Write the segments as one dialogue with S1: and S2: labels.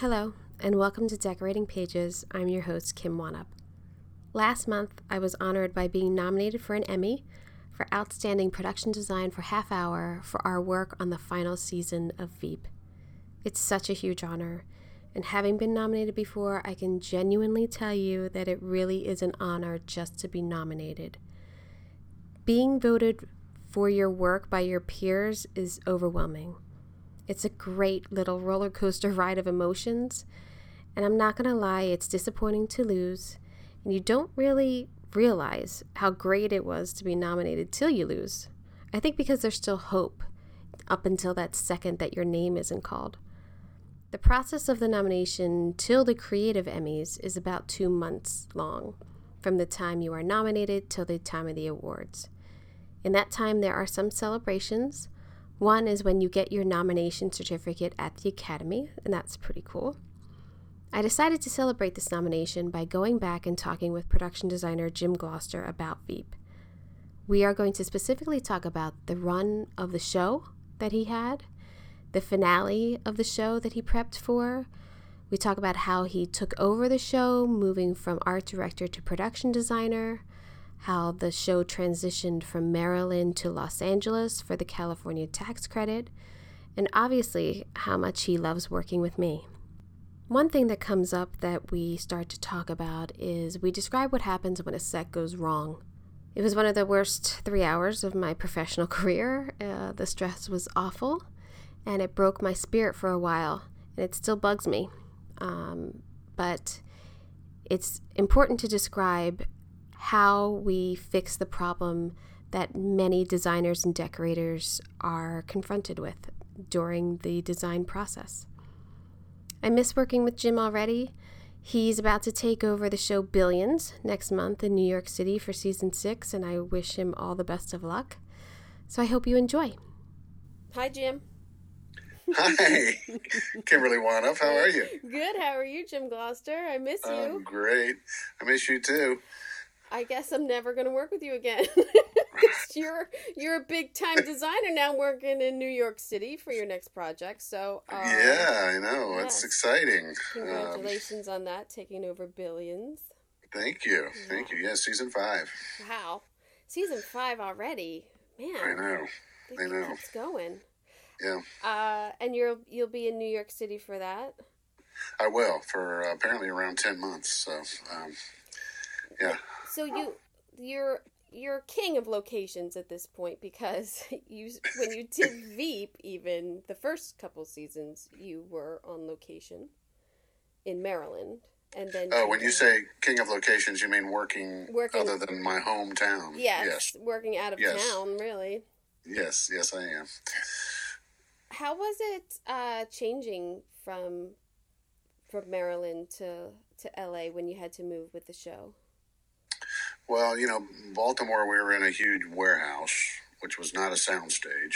S1: Hello, and welcome to Decorating Pages. I'm your host, Kim Wannop. Last month, I was honored by being nominated for an Emmy for Outstanding Production Design for Half Hour for our work on the final season of Veep. It's such a huge honor, and having been nominated before, I can genuinely tell you that it really is an honor just to be nominated. Being voted for your work by your peers is overwhelming. It's a great little roller coaster ride of emotions, and I'm not going to lie, it's disappointing to lose, and you don't really realize how great it was to be nominated till you lose. I think because there's still hope up until that second that your name isn't called. The process of the nomination till the Creative Emmys is about two months long, from the time you are nominated till the time of the awards. In that time, there are some celebrations. One is when you get your nomination certificate at the Academy, and that's pretty cool. I decided to celebrate this nomination by going back and talking with production designer Jim Gloster about Veep. We are going to specifically talk about the run of the show that he had, the finale of the show that he prepped for. We talk about how he took over the show, moving from art director to production designer, how the show transitioned from Maryland to Los Angeles for the California tax credit, and obviously how much he loves working with me. One thing that comes up that we start to talk about is we describe what happens when a set goes wrong. It was one of the worst three hours of my professional career. Uh, the stress was awful, and it broke my spirit for a while, and it still bugs me. Um, but it's important to describe how we fix the problem that many designers and decorators are confronted with during the design process. I miss working with Jim already. He's about to take over the show Billions next month in New York City for season six, and I wish him all the best of luck. So I hope you enjoy. Hi, Jim.
S2: Hi, Kimberly Wannop. How are you?
S1: Good. How are you, Jim Gloster? I miss you.
S2: I'm great. I miss you too.
S1: I guess I'm never going to work with you again. you're you're a big time designer now, working in New York City for your next project. So
S2: uh, yeah, I know yes. it's exciting.
S1: Congratulations um, on that, taking over billions.
S2: Thank you, thank you. Yeah, season five.
S1: Wow, season five already, man.
S2: I know. I know.
S1: It's going.
S2: Yeah.
S1: Uh, and you'll you'll be in New York City for that.
S2: I will for uh, apparently around ten months. So, um, yeah.
S1: So you you're you're king of locations at this point because you when you did Veep even the first couple seasons you were on location in Maryland. And then
S2: oh when you say king of locations you mean working, working other than my hometown.
S1: Yes, yes. working out of yes. town really.
S2: Yes yes I am.
S1: How was it uh, changing from from Maryland to to LA when you had to move with the show
S2: well, you know, Baltimore, we were in a huge warehouse, which was not a soundstage.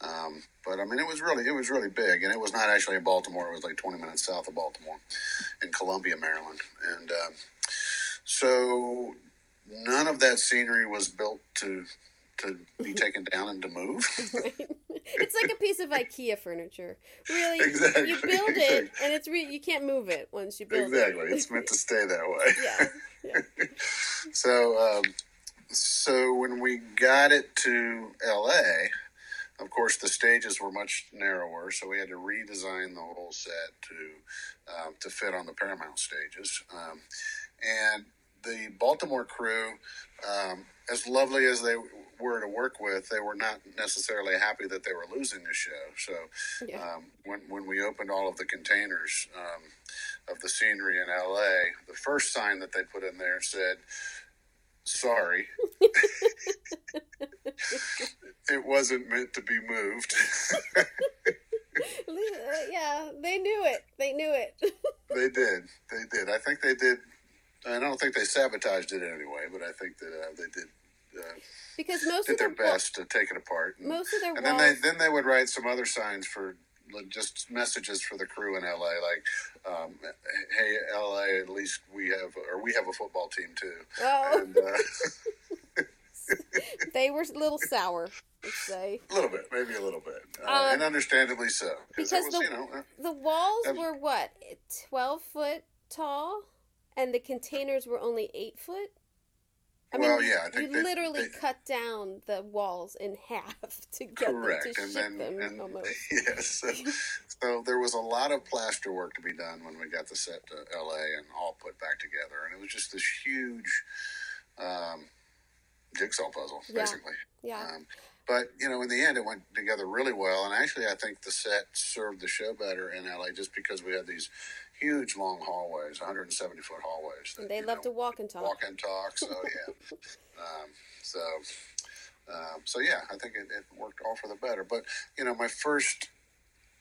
S2: Um, but I mean, it was really, it was really big, and it was not actually in Baltimore. It was like 20 minutes south of Baltimore, in Columbia, Maryland, and uh, so none of that scenery was built to to be taken down and to move.
S1: It's like a piece of IKEA furniture. Really,
S2: exactly.
S1: you build it, and it's re- you can't move it once you build
S2: exactly.
S1: it.
S2: Exactly, it's meant to stay that way.
S1: yeah. yeah.
S2: so, um, so when we got it to LA, of course, the stages were much narrower, so we had to redesign the whole set to um, to fit on the Paramount stages. Um, and the Baltimore crew, um, as lovely as they were to work with, they were not necessarily happy that they were losing the show. So yeah. um, when when we opened all of the containers um, of the scenery in L.A., the first sign that they put in there said, "Sorry." it wasn't meant to be moved.
S3: yeah, they knew it. They knew it.
S2: they did. They did. I think they did. I don't think they sabotaged it anyway, but I think that uh, they did.
S3: Because most
S2: did
S3: of
S2: their
S3: their
S2: best to take it apart. And,
S3: most of their
S2: and
S3: walls,
S2: then they then they would write some other signs for just messages for the crew in LA, like, um, "Hey, LA, at least we have or we have a football team too."
S3: oh,
S2: And, uh,
S3: they were a little sour. Let's say
S2: a little bit, maybe a little bit, uh,
S3: Um,
S2: and understandably so,
S3: because
S2: was,
S3: the-
S2: you know, uh,
S3: the walls
S2: That-
S3: were what twelve foot tall, and the containers were only eight foot. I
S2: Well,
S3: mean,
S2: yeah, I
S3: you
S2: they-
S3: literally
S2: they-
S3: cut down the walls in half to get
S2: correct,
S3: them to
S2: and then
S3: them
S2: and
S3: almost.
S2: yes, so, so there was a lot of plaster work to be done when we got the set to LA and all put back together, and it was just this huge um, jigsaw puzzle,
S3: Yeah.
S2: basically.
S3: Yeah,
S2: Um, but you know, in the end, it went together really well, and actually, I think the set served the show better in LA just because we had these huge, long hallways, 170 foot hallways. that,
S3: and they love
S2: know,
S3: to walk and talk.
S2: walk and talk. So yeah, um, so um, so yeah, I think it, it worked all for the better. But you know, my first.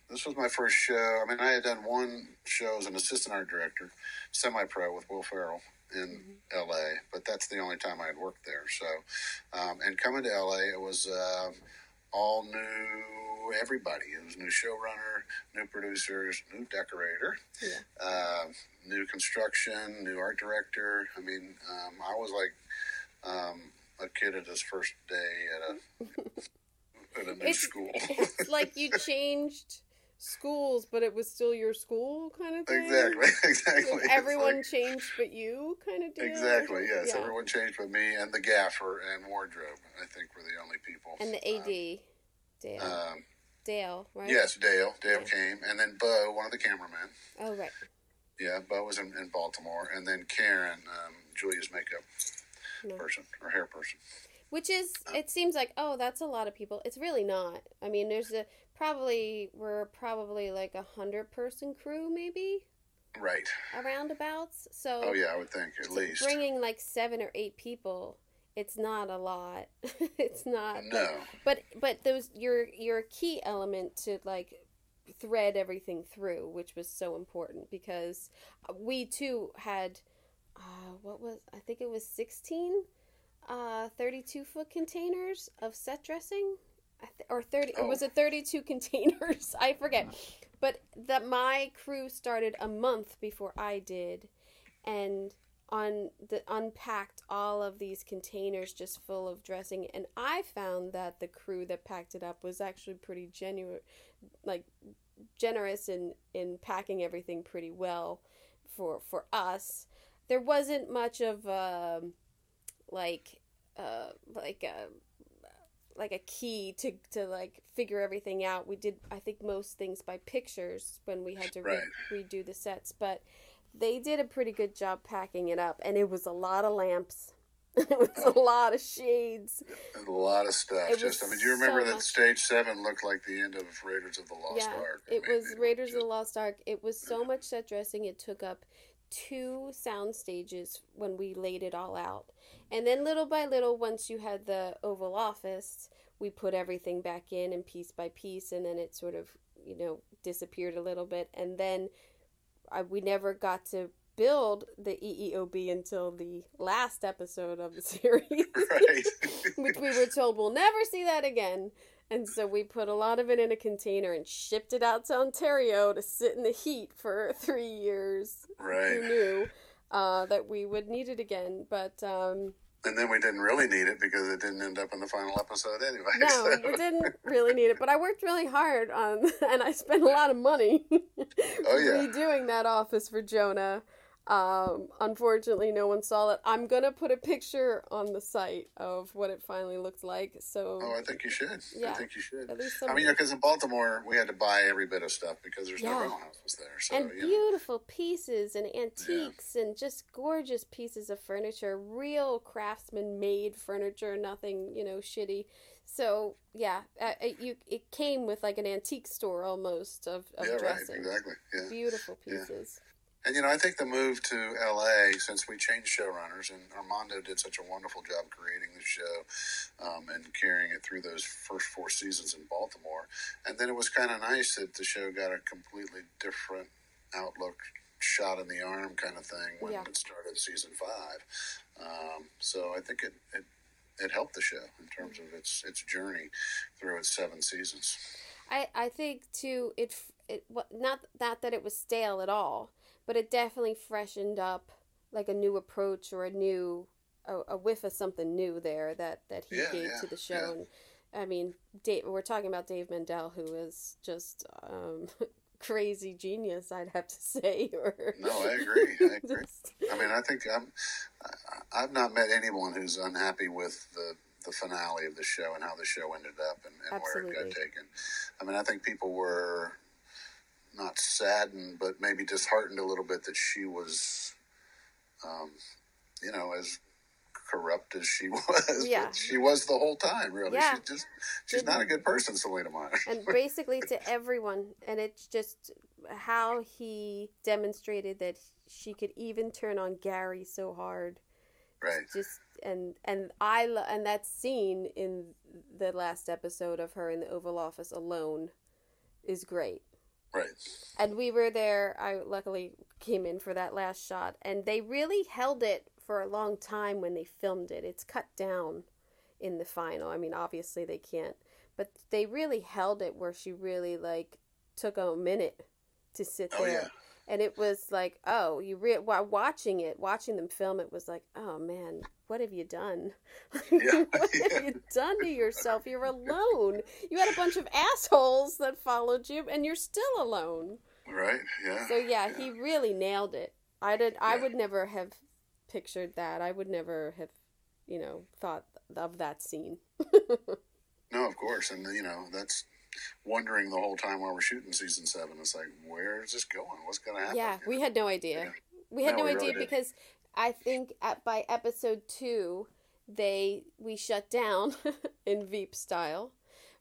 S2: This was my first show. I mean, I had done one show as an assistant art director, semi-pro with Will Ferrell in L.A., but that's the only time I had worked there. So, um, and coming to L.A., it was uh, all new everybody. It was new showrunner, new producers, new decorator,
S3: Yeah.
S2: uh, new construction, new art director. I mean, um, I was like um, a kid at his first day at a at a new
S3: It's-
S2: school.
S3: it's like you changed schools, but it was still your school kind of thing.
S2: exactly, exactly.
S3: Like everyone
S2: like-
S3: changed but you, kind of deal.
S2: exactly. Yes,
S3: Yeah.
S2: everyone changed but me and the gaffer and wardrobe. I think were the only people.
S3: And the AD.
S2: Um,
S3: Dale, right?
S2: yes, Dale. Dale came, and then Bo, one of the cameramen.
S3: Oh, right.
S2: Yeah, Bo was in, in Baltimore, and then Karen, um, Julia's makeup
S3: No.
S2: person or hair person.
S3: Which is, it seems like, oh, that's a lot of people. It's really not. I mean, there's a probably we're probably like a hundred person crew, maybe
S2: Right.
S3: aroundabouts. So
S2: Oh yeah, I would think at least.
S3: bringing like seven or eight people, it's not a lot. it's not. but-
S2: no.
S3: but but those your your key element to like thread everything through which was so important because we too had uh what was i think it was 16 uh 32 foot containers of set dressing or 30
S2: Oh.
S3: it was a 32 containers i forget but that my crew started a month before i did and on the unpacked all of these containers just full of dressing. And i found that the crew that packed it up was actually pretty genuine like generous in in packing everything pretty well for for us. There wasn't much of um like uh like a like a key to to like figure everything out. We did i think most things by pictures when we had to re-
S2: Right.
S3: redo the sets. But they did a pretty good job packing it up and it was a lot of lamps. It was a lot of shades.
S2: A lot of stuff.
S3: It
S2: Just, I mean, do you remember
S3: so
S2: that
S3: much-
S2: stage seven looked like the end of Raiders of the Lost
S3: yeah
S2: Ark? I
S3: it
S2: mean,
S3: was raiders of the lost ark. It was so much set dressing. It took up two sound stages when we laid it all out. And then little by little once you had the oval office we put everything back in and piece by piece and then it sort of you know disappeared a little bit. And then I, we never got to build the EEOB until the last episode of the series
S2: right.
S3: which we were told we'll never see that again. And so we put a lot of it in a container and shipped it out to Ontario to sit in the heat for three years. Who knew uh, that we would need it again? But um,
S2: And then we didn't really need it because it didn't end up in the final episode anyway.
S3: no,
S2: so-
S3: we didn't really need it. But I worked really hard on, um, and I spent a lot of money
S2: Oh, yeah.
S3: redoing that office for Jonah. Um, unfortunately, no one saw it. I'm gonna put a picture on the site of what it finally looked like. So
S2: Oh, I think you should.
S3: Yeah.
S2: I think you should.
S3: at least
S2: I mean, because in Baltimore, we had to buy every bit of stuff because there's
S3: Yeah.
S2: no rental houses there. So,
S3: and
S2: you know.
S3: beautiful pieces and antiques and just gorgeous pieces of furniture real craftsman made furniture nothing you know shitty so yeah uh, it, you it came with like an antique store almost of, of
S2: yeah, right.
S3: dressing
S2: Exactly. Yeah.
S3: beautiful
S2: Yeah. And you know, I think the move to LA, since we changed showrunners, and Armando did such a wonderful job creating the show um, and carrying it through those first four seasons in Baltimore, and then it was kind of nice that the show got a completely different outlook, shot in the arm kind of thing when
S3: Yeah.
S2: it started season five. Um, so I think it, it it helped the show in terms of its its journey through its seven seasons.
S3: I I think too it it not not that it was stale at all, but it definitely freshened up like a new approach or a new a, a whiff of something new there that that he
S2: Yeah,
S3: gave
S2: yeah,
S3: to the show.
S2: yeah.
S3: And I mean, Dave, we're talking about Dave Mandel, who is just um, crazy genius, I'd have to say. Or
S2: No, I agree. I agree.
S3: Just-
S2: I mean, I think I'm. I've not met anyone who's unhappy with the the finale of the show and how the show ended up and, and where it got taken. I mean, I think people were not saddened, but maybe disheartened a little bit that she was, um, you know, as corrupt as she was.
S3: Yeah.
S2: She was the whole time. Really,
S3: Yeah.
S2: she's just she's not a good person, Selina Meyer.
S3: and basically to everyone and it's just how he demonstrated that she could even turn on Gary so hard
S2: right.
S3: just and and I lo- and that scene in the last episode of her in the Oval Office alone is great.
S2: Right.
S3: And we were there. I luckily came in for that last shot, and they really held it for a long time when they filmed it. It's cut down in the final. I mean, obviously they can't, but they really held it where she really like took a minute to sit
S2: Oh,
S3: there.
S2: yeah.
S3: And it was like, oh, you re- while watching it, watching them film it was like, oh man, what have you done?
S2: Yeah.
S3: what have you done to yourself? You're alone. You had a bunch of assholes that followed you, and you're still alone.
S2: Right. Yeah.
S3: So yeah, he really nailed it. I did. I would never have pictured that. I would never have, you know, thought of that scene.
S2: No, of course, and you know that's wondering the whole time while we're shooting season seven. It's like, where is this going? What's going to happen?
S3: Yeah, we had no idea.
S2: Yeah.
S3: We had
S2: No,
S3: no, idea
S2: really
S3: because I think at by episode two, they we shut down in Veep style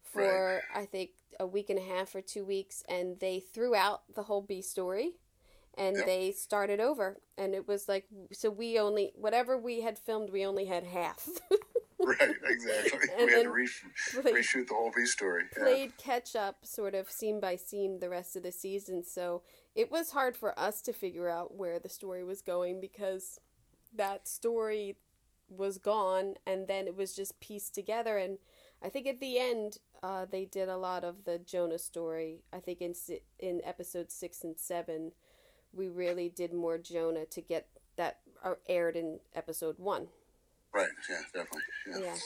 S3: for I think a week and a half or two weeks, and they threw out the whole B story, and
S2: Yep.
S3: they started over, and it was like so we only whatever we had filmed, we only had half.
S2: right, exactly.
S3: And
S2: we had to re-
S3: played-
S2: reshoot the whole B story. Yeah.
S3: played catch up sort of scene by scene the rest of the season so it was hard for us to figure out where the story was going because that story was gone and then it was just pieced together and i think at the end uh, they did a lot of the jonah story i think in in episode six and seven we really did more jonah to get that uh, aired in episode one
S2: Right. Yeah. Definitely. Yeah.
S3: yeah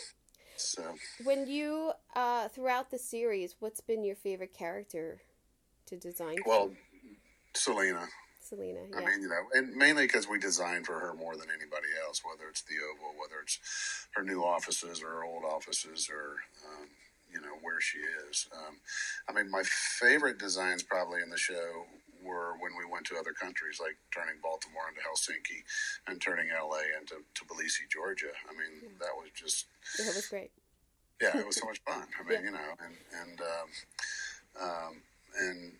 S2: So,
S3: when you uh throughout the series what's been your favorite character to design
S2: well, Selina.
S3: Selena
S2: I mean, you know, and mainly because we designed for her more than anybody else, whether it's the Oval, whether it's her new offices or her old offices or, um, you know, where she is. Um, I mean, my favorite designs probably in the show were when we went to other countries, like turning Baltimore into Helsinki and turning LA into Tbilisi, Georgia. I mean, that was just
S3: that was great
S2: yeah, it was so much fun. I mean,
S3: Yeah.
S2: you know, and and um, um, and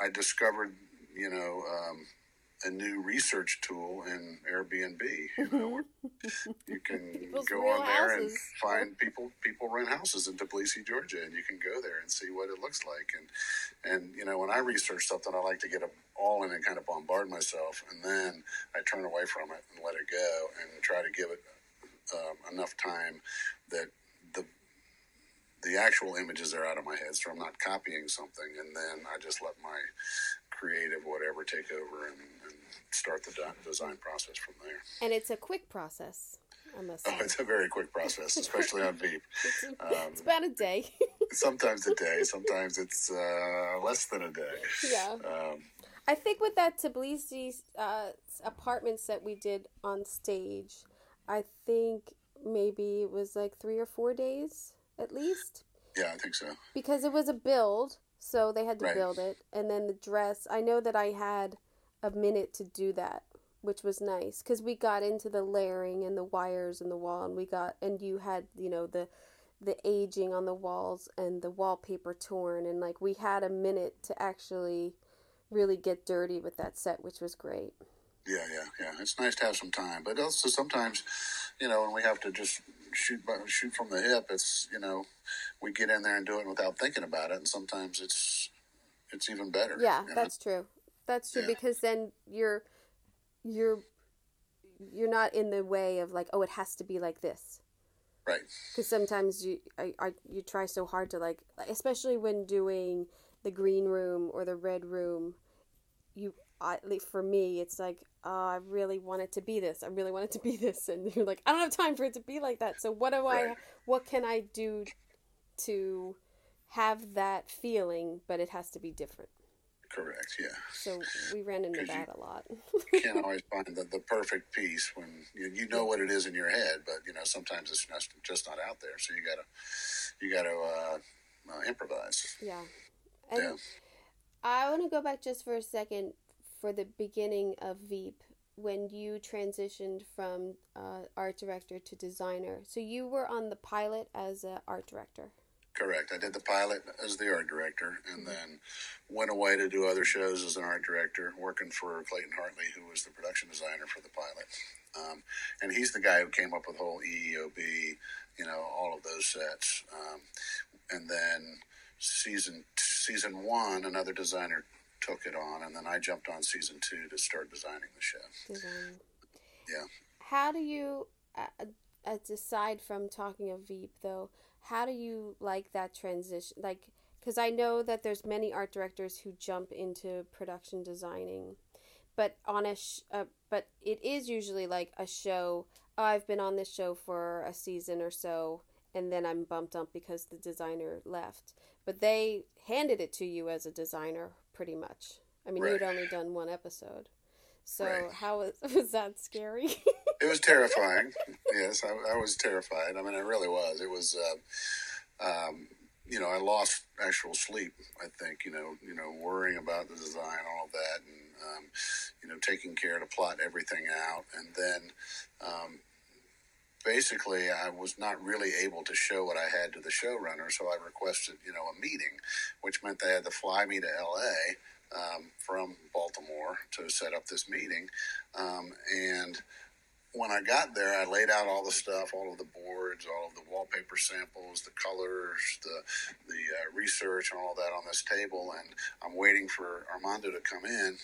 S2: I discovered, you know, um, a new research tool in Airbnb. You know, you can go on there and find people. People rent houses in Tbilisi, Georgia, and you can go there and see what it looks like. And and you know, when I research something, I like to get a, all in and kind of bombard myself, and then I turn away from it and let it go, and try to give it um, enough time that the the actual images are out of my head, so I'm not copying something, and then I just let my creative whatever take over and, and start the de- design process from there.
S3: and it's a quick process i must say
S2: Oh, it's a very quick process, especially on Veep.
S3: it's,
S2: um,
S3: it's about a day
S2: Sometimes a day, sometimes it's uh, less than a day.
S3: yeah
S2: Um,
S3: i think with that tbilisi uh apartments that we did on stage i think maybe it was like three or four days at least
S2: yeah, I think so.
S3: because it was a build, so they had to
S2: Right.
S3: build it, and then the dress. I know that I had a minute to do that, which was nice because we got into the layering and the wires and the wall, and we got and you had you know the the aging on the walls and the wallpaper torn, and like we had a minute to actually really get dirty with that set, which was great.
S2: Yeah, yeah, yeah. It's nice to have some time, but also sometimes, you know, when we have to just shoot shoot from the hip, it's you know, we get in there and do it without thinking about it, and sometimes it's it's even better.
S3: Yeah, that's know? true. That's true yeah. because then you're you're you're not in the way of like, oh, it has to be like this.
S2: Right.
S3: Because sometimes you I, I you try so hard to like, especially when doing the green room or the red room, you I, for me, it's like, oh, I really want it to be this. I really want it to be this, and you're like, I don't have time for it to be like that. So what do right. I? What can I do to have that feeling? But it has to be different.
S2: Correct. Yeah.
S3: So we ran into that a lot.
S2: you can't always find the, the perfect piece when you, you know what it is in your head, but you know sometimes it's just just not out there. So you gotta you gotta uh, uh, improvise.
S3: Yeah. And yeah. I want to go back just for a second for the beginning of Veep when you transitioned from uh, art director to designer. So you were on the pilot as an art director.
S2: Correct. I did the pilot as the art director, and then went away to do other shows as an art director, working for Clayton Hartley, who was the production designer for the pilot. Um, and he's the guy who came up with the whole EEOB, you know, all of those sets. Um, and then season season one, another designer took it on, and then I jumped on season two to start designing the show. Design. Yeah.
S3: How do you, uh, aside from talking of Veep, though? how do you like that transition like because i know that there's many art directors who jump into production designing but on a sh- uh, but it is usually like a show oh, i've been on this show for a season or so and then i'm bumped up because the designer left but they handed it to you as a designer pretty much i mean right. you'd only done one episode so right. how was, was that scary
S2: it was terrifying. yes, I, I, was terrified. I mean, I really was. It was, uh, um, you know, I lost actual sleep. I think, you know, you know, worrying about the design, all of that, and um, you know, taking care to plot everything out, and then. Um, basically, I was not really able to show what I had to the showrunner, so I requested, you know, a meeting, which meant they had to fly me to L.A. Um, from Baltimore to set up this meeting, um, and when I got there, I laid out all the stuff, all of the boards, all of the wallpaper samples, the colors, the the uh, research, and all that on this table. And I'm waiting for Armando to come in,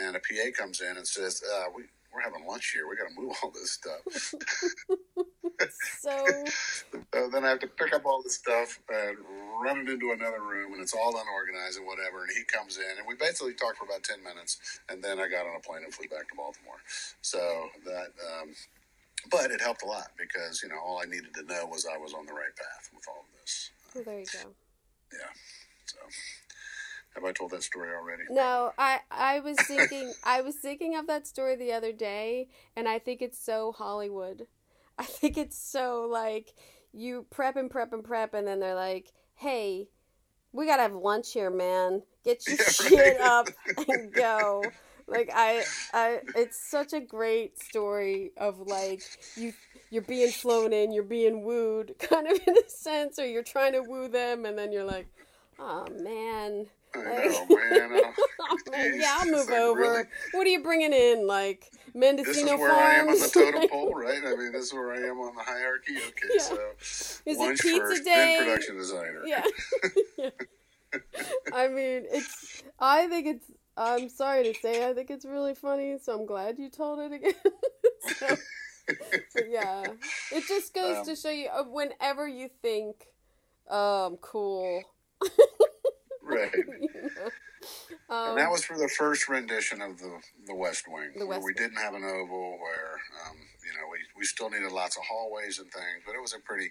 S2: and a PA comes in and says, uh, "We we're having lunch here. We got to move all this stuff." so then I have to pick up all this stuff and run it into another room, and it's all unorganized and whatever. And he comes in, and we basically talked for about ten minutes, and then I got on a plane and flew back to Baltimore. So that, um, but it helped a lot because you know all I needed to know was I was on the right path with all of this.
S3: Well, there you go.
S2: Yeah. So. Have I told that story already?
S3: No, I I was thinking I was thinking of that story the other day, and I think it's so Hollywood. I think it's so like you prep and prep and prep, and then they're like, "Hey, we gotta have lunch here, man. Get your yeah, shit up and go." Like I, I, it's such a great story of like you, you're being flown in, you're being wooed, kind of in a sense, or you're trying to woo them, and then you're like, "Oh man."
S2: I know, man.
S3: oh. Yeah, I'll move like, over. Really? What are you bringing in? Like Mendocino
S2: This is where
S3: Farms?
S2: I am on the totem pole, right? I mean, this is where I am on the hierarchy. Okay, yeah. so
S3: is
S2: lunch
S3: it pizza
S2: first,
S3: day?
S2: then production designer.
S3: Yeah. yeah. I mean, it's. I think it's. I'm sorry to say, I think it's really funny. So I'm glad you told it again. so, yeah, it just goes um, to show you uh, whenever you think, um, cool.
S2: Right. you know? Um, and that was for the first rendition of the the West Wing, the West where we Wing. didn't have an oval, where um, you know we, we still needed lots of hallways and things, but it was a pretty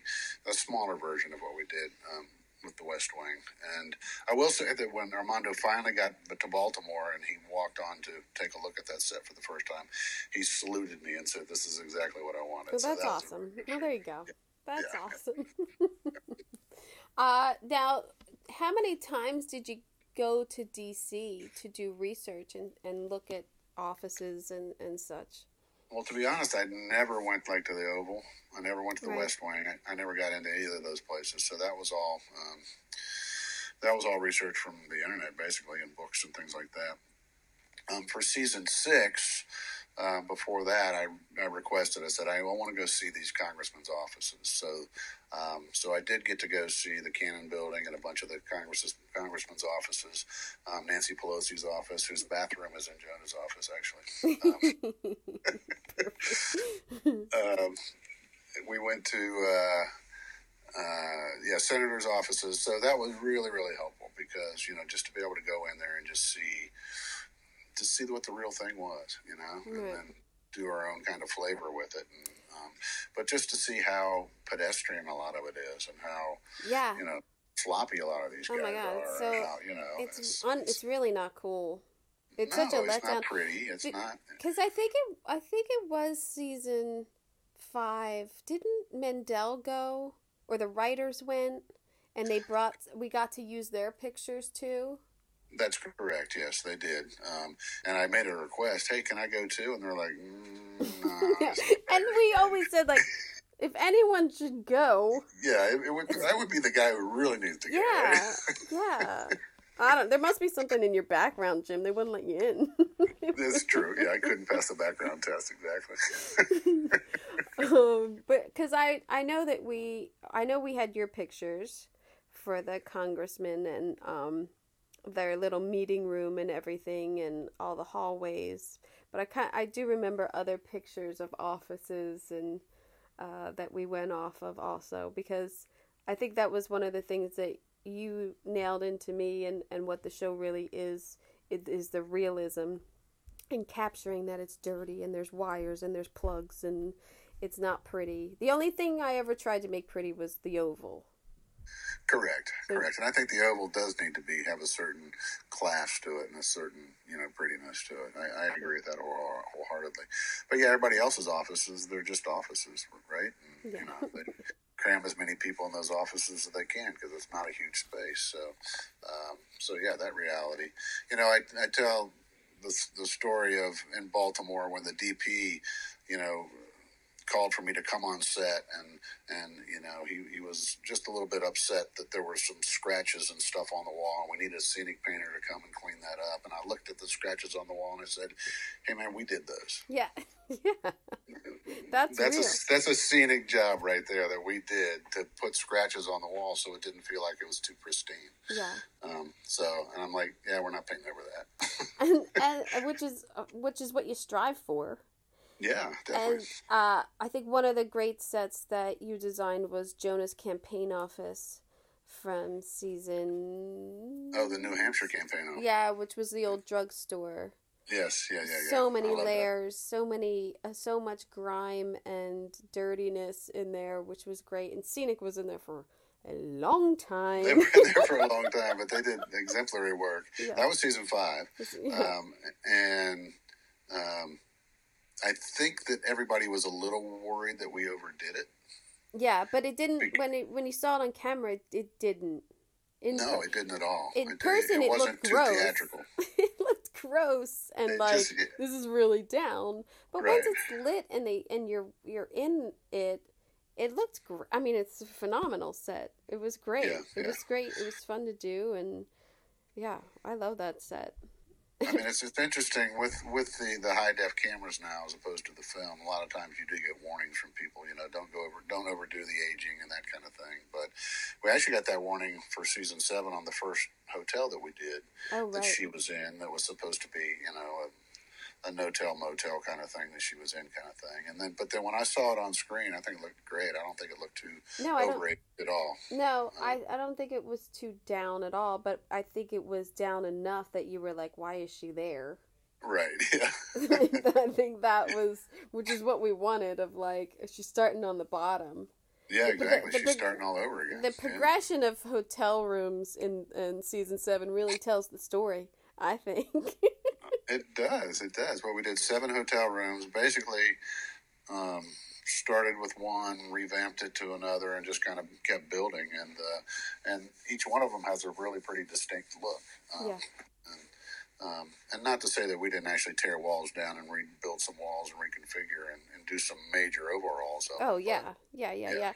S2: a smaller version of what we did um, with the West Wing. And I will say that when Armando finally got to Baltimore and he walked on to take a look at that set for the first time, he saluted me and said, "This is exactly what I wanted."
S3: Well, that's so that awesome. A, well, there you go. Yeah. That's yeah. awesome. uh, now, how many times did you go to DC to do research and, and look at offices and, and such?
S2: Well, to be honest, I never went like to the Oval. I never went to the right. West Wing. I, I, never got into either of those places. So that was all. Um, that was all research from the internet, basically, and books and things like that. Um, for season six, uh, before that, I, I requested. I said I want to go see these congressmen's offices. So, um, so I did get to go see the Cannon Building and a bunch of the congress congressmen's offices. Um, Nancy Pelosi's office, whose bathroom is in Jonah's office, actually. Um, um, we went to uh, uh, yeah senators' offices. So that was really really helpful because you know just to be able to go in there and just see to see what the real thing was, you know, right. and then do our own kind of flavor with it. And, but just to see how pedestrian a lot of it is, and how
S3: yeah,
S2: you know, floppy a lot of these oh guys are. So how, you know,
S3: it's it's, un, it's, really not cool. It's
S2: no,
S3: such a
S2: it's
S3: letdown.
S2: Not pretty. It's Be- not
S3: because I think it. I think it was season five. Didn't Mandel go, or the writers went, and they brought? We got to use their pictures too.
S2: That's correct. Yes, they did. Um, and I made a request. Hey, can I go too? And they're like, mm, nah,
S3: and we always said like, if anyone should go,
S2: yeah, it, it would. I would be the guy who really needs to go.
S3: Yeah, yeah. I don't. There must be something in your background, Jim. They wouldn't let you in.
S2: That's true. Yeah, I couldn't pass the background test exactly.
S3: um, but because I I know that we I know we had your pictures for the congressman and um their little meeting room and everything and all the hallways. But I kind I do remember other pictures of offices and uh, that we went off of also because I think that was one of the things that you nailed into me and, and what the show really is it is the realism and capturing that it's dirty and there's wires and there's plugs and it's not pretty. The only thing I ever tried to make pretty was the oval
S2: Correct, correct. And I think the oval does need to be have a certain clash to it and a certain you know prettiness to it. I, I agree with that whole, wholeheartedly. But yeah, everybody else's offices they're just offices, right? And, yeah. You know, they cram as many people in those offices as they can because it's not a huge space. So, um, so yeah, that reality. You know, I, I tell the the story of in Baltimore when the DP, you know called for me to come on set and and you know he, he was just a little bit upset that there were some scratches and stuff on the wall and we needed a scenic painter to come and clean that up. And I looked at the scratches on the wall and I said hey man we did those
S3: yeah. Yeah. That's
S2: that's
S3: real.
S2: a that's a scenic job right there that we did to put scratches on the wall so it didn't feel like it was too pristine.
S3: Yeah.
S2: Um, so and I'm like yeah we're not painting over
S3: that. And, and which is uh, which is what you strive for
S2: yeah, definitely.
S3: And uh, I think one of the great sets that you designed was Jonah's campaign office from season.
S2: Oh, the New Hampshire campaign office.
S3: Yeah, which was the old drugstore.
S2: Yes, yeah, yeah, yeah.
S3: So many layers, that. so many, uh, so much grime and dirtiness in there, which was great. And Scenic was in there for a long time.
S2: They were there for a long time, but they did exemplary work. Yeah. That was season five, yeah. um, and um, I think that everybody was a little worried that we overdid it.
S3: Yeah, but it didn't. Be- when it when you saw it on camera, it, it didn't.
S2: In no, it didn't at all.
S3: In it, person, it, it, wasn't too gross. theatrical. it looked gross and it like just, this is really down. But right. once it's lit and they and you're you're in it, it looked. Gr- I mean, it's a phenomenal set. It was great. Yeah, it yeah. was great. It was fun to do, and yeah, I love that set.
S2: I mean, it's it's interesting with with the the high def cameras now as opposed to the film. A lot of times you do get warnings from people. You know, don't go over, don't overdo the aging and that kind of thing. But we actually got that warning for season seven on the first hotel that we did
S3: oh, right.
S2: that she was in. That was supposed to be, you know, a a no-tell motel kind of thing that she was in kind of thing and then but then when i saw it on screen i think it looked great i don't think it looked too no, overrated at all
S3: no um, I, I don't think it was too down at all but i think it was down enough that you were like why is she there
S2: right yeah
S3: i think that was which is what we wanted of like she's starting on the bottom
S2: yeah, exactly. The, the, She's starting all over again.
S3: The progression yeah. of hotel rooms in in season seven really tells the story. I think.
S2: It does. It does. Well, we did seven hotel rooms. Basically, um, started with one, revamped it to another, and just kind of kept building. And uh, and each one of them has a really pretty distinct look.
S3: Um, yeah.
S2: And, um, and not to say that we didn't actually tear walls down and rebuild some walls and reconfigure and, and do some major overhauls.
S3: oh yeah. yeah, yeah, yeah, yeah.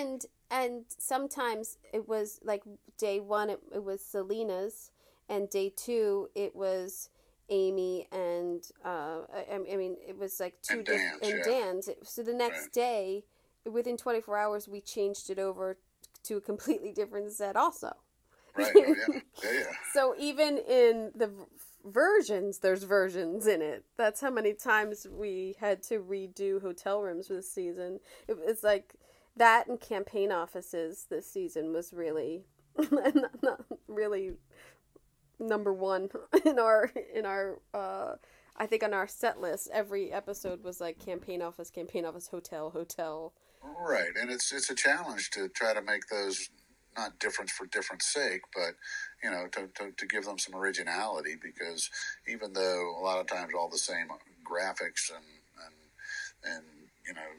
S3: And and sometimes it was like day one it, it was Selina's and day two it was Amy and uh, I, I mean it was like two
S2: And
S3: different
S2: Dan's,
S3: and
S2: yeah.
S3: Dan's. So the next
S2: Right.
S3: day, within 24 hours, we changed it over to a completely different set also.
S2: Right. Oh, yeah. Yeah.
S3: So even in the v- versions, there's versions in it. That's how many times we had to redo hotel rooms for this season. It was like that and campaign offices this season was really, not, not really number one in our in our. Uh, I think on our set list, every episode was like campaign office, campaign office, hotel, hotel.
S2: Right, and it's it's a challenge to try to make those not different for different sake, but you know, to, to, to give them some originality because even though a lot of times all the same graphics and and and you know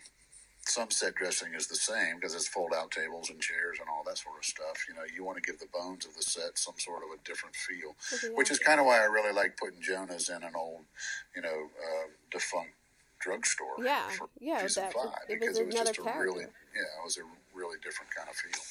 S2: some set dressing is the same because it's fold out tables and chairs and all that sort of stuff. You know, you want to give the bones of the set some sort of a different feel, which is kind of why I really like putting Jonah's in an old, you know, uh, defunct drugstore.
S3: Yeah, yeah, that-
S2: five
S3: it was
S2: because it was
S3: another
S2: just a really, yeah, it was a really different kind of feel.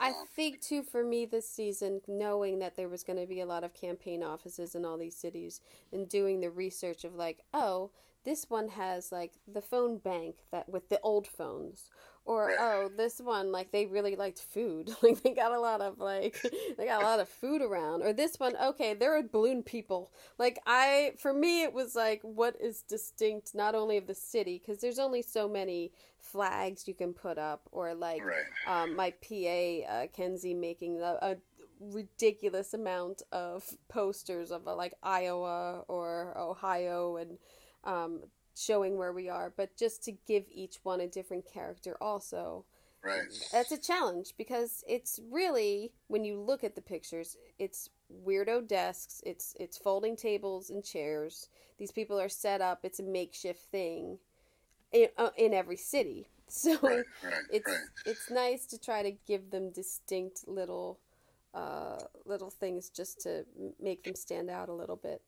S3: I think too for me this season, knowing that there was going to be a lot of campaign offices in all these cities, and doing the research of like, oh, this one has like the phone bank that with the old phones, or oh, this one like they really liked food, like they got a lot of like they got a lot of food around, or this one, okay, they're balloon people. Like I, for me, it was like what is distinct not only of the city because there's only so many flags you can put up, or like
S2: Right.
S3: um, my PA uh, Kenzie making a, a ridiculous amount of posters of uh, like Iowa or Ohio and um, showing where we are, but just to give each one a different character also.
S2: Right.
S3: That's a challenge because it's really when you look at the pictures, it's weirdo desks, it's it's folding tables and chairs. These people are set up. It's a makeshift thing in uh, in every city. So
S2: Right. Right.
S3: it's
S2: right.
S3: it's nice to try to give them distinct little uh, little things just to make them stand out a little bit.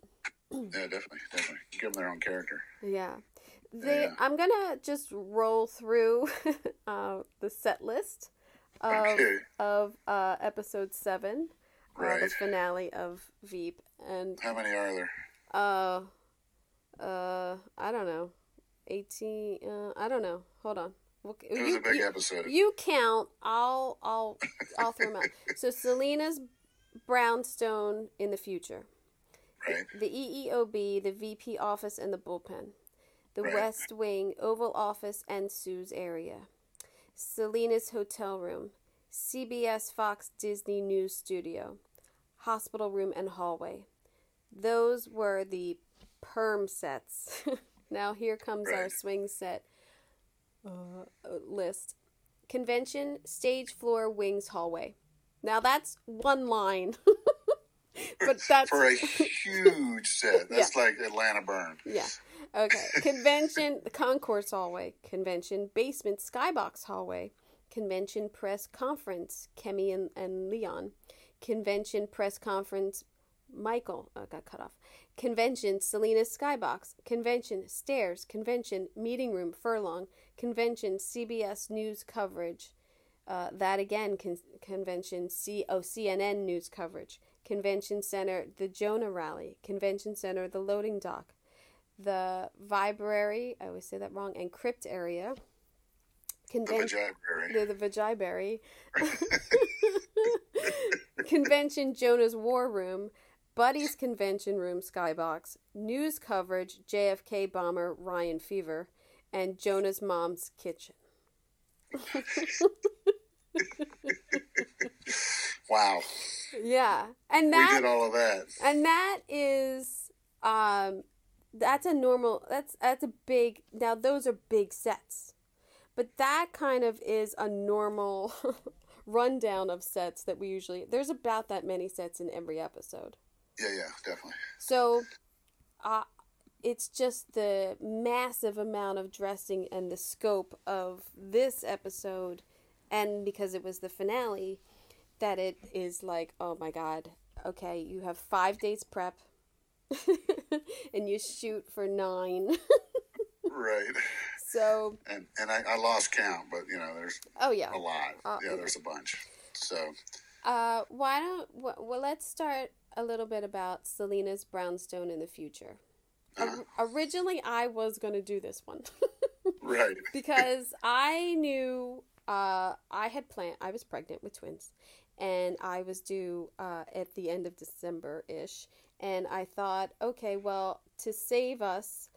S2: Yeah, definitely, definitely. Give them their own character.
S3: Yeah. They,
S2: Yeah.
S3: I'm gonna just roll through uh, the set list of
S2: Okay.
S3: of uh, episode seven, uh, the finale of Veep, and
S2: How many are there?
S3: uh, uh, I don't know, eighteen. Uh, I don't know. Hold on. We'll,
S2: It was a big episode.
S3: You count. I'll I'll I'll throw them out. So Selina's brownstone in the future.
S2: Right.
S3: The EEOB, the VP office, and the bullpen. The
S2: Right.
S3: West Wing, Oval Office, and Sue's area. Selina's hotel room. CBS Fox Disney News Studio. Hospital room and hallway. Those were the perm sets. now here comes our swing set uh, list. Convention, stage floor, wings, hallway. Now that's one line. but that's
S2: For a huge set. That's like Atlanta Burn.
S3: yeah. Okay. Convention, concourse hallway. Convention, basement, skybox hallway. Convention, press conference, Kemi and, and Leon. Convention, press conference, Michael uh, got cut off. Convention, Selina Skybox. Convention, stairs. Convention, meeting room, furlong. Convention, CBS News coverage. Uh, that again, con- convention, C- oh, CNN news coverage. Convention Center, the Jonah Rally. Convention Center, the loading dock. The Vibrary, I always say that wrong, and Crypt area.
S2: The
S3: Convention, the, the Vajiberry. convention, Jonah's War Room. Buddy's Convention Room, Skybox. News coverage, JFK bomber Ryan Fever. And Jonah's mom's kitchen.
S2: Wow.
S3: Yeah. And
S2: We
S3: that
S2: did all of that.
S3: and that is um that's a normal that's that's a big now those are big sets but that kind of is a normal rundown of sets that we usually there's about that many sets in every episode
S2: Yeah, yeah, definitely.
S3: so uh it's just the massive amount of dressing and the scope of this episode and because it was the finale that it is like oh my god okay you have five days prep and you shoot for nine
S2: Right.
S3: So
S2: and and I, I lost count, but you know, there's
S3: oh yeah,
S2: a lot.
S3: Uh,
S2: yeah, there's a bunch. So
S3: uh, why don't well let's start a little bit about Selina's brownstone in the future.
S2: uh,
S3: Originally, I was going to do this one
S2: right.
S3: because I knew uh, I had planned. I was pregnant with twins, and I was due uh, at the end of December ish. And I thought, okay, well, to save us,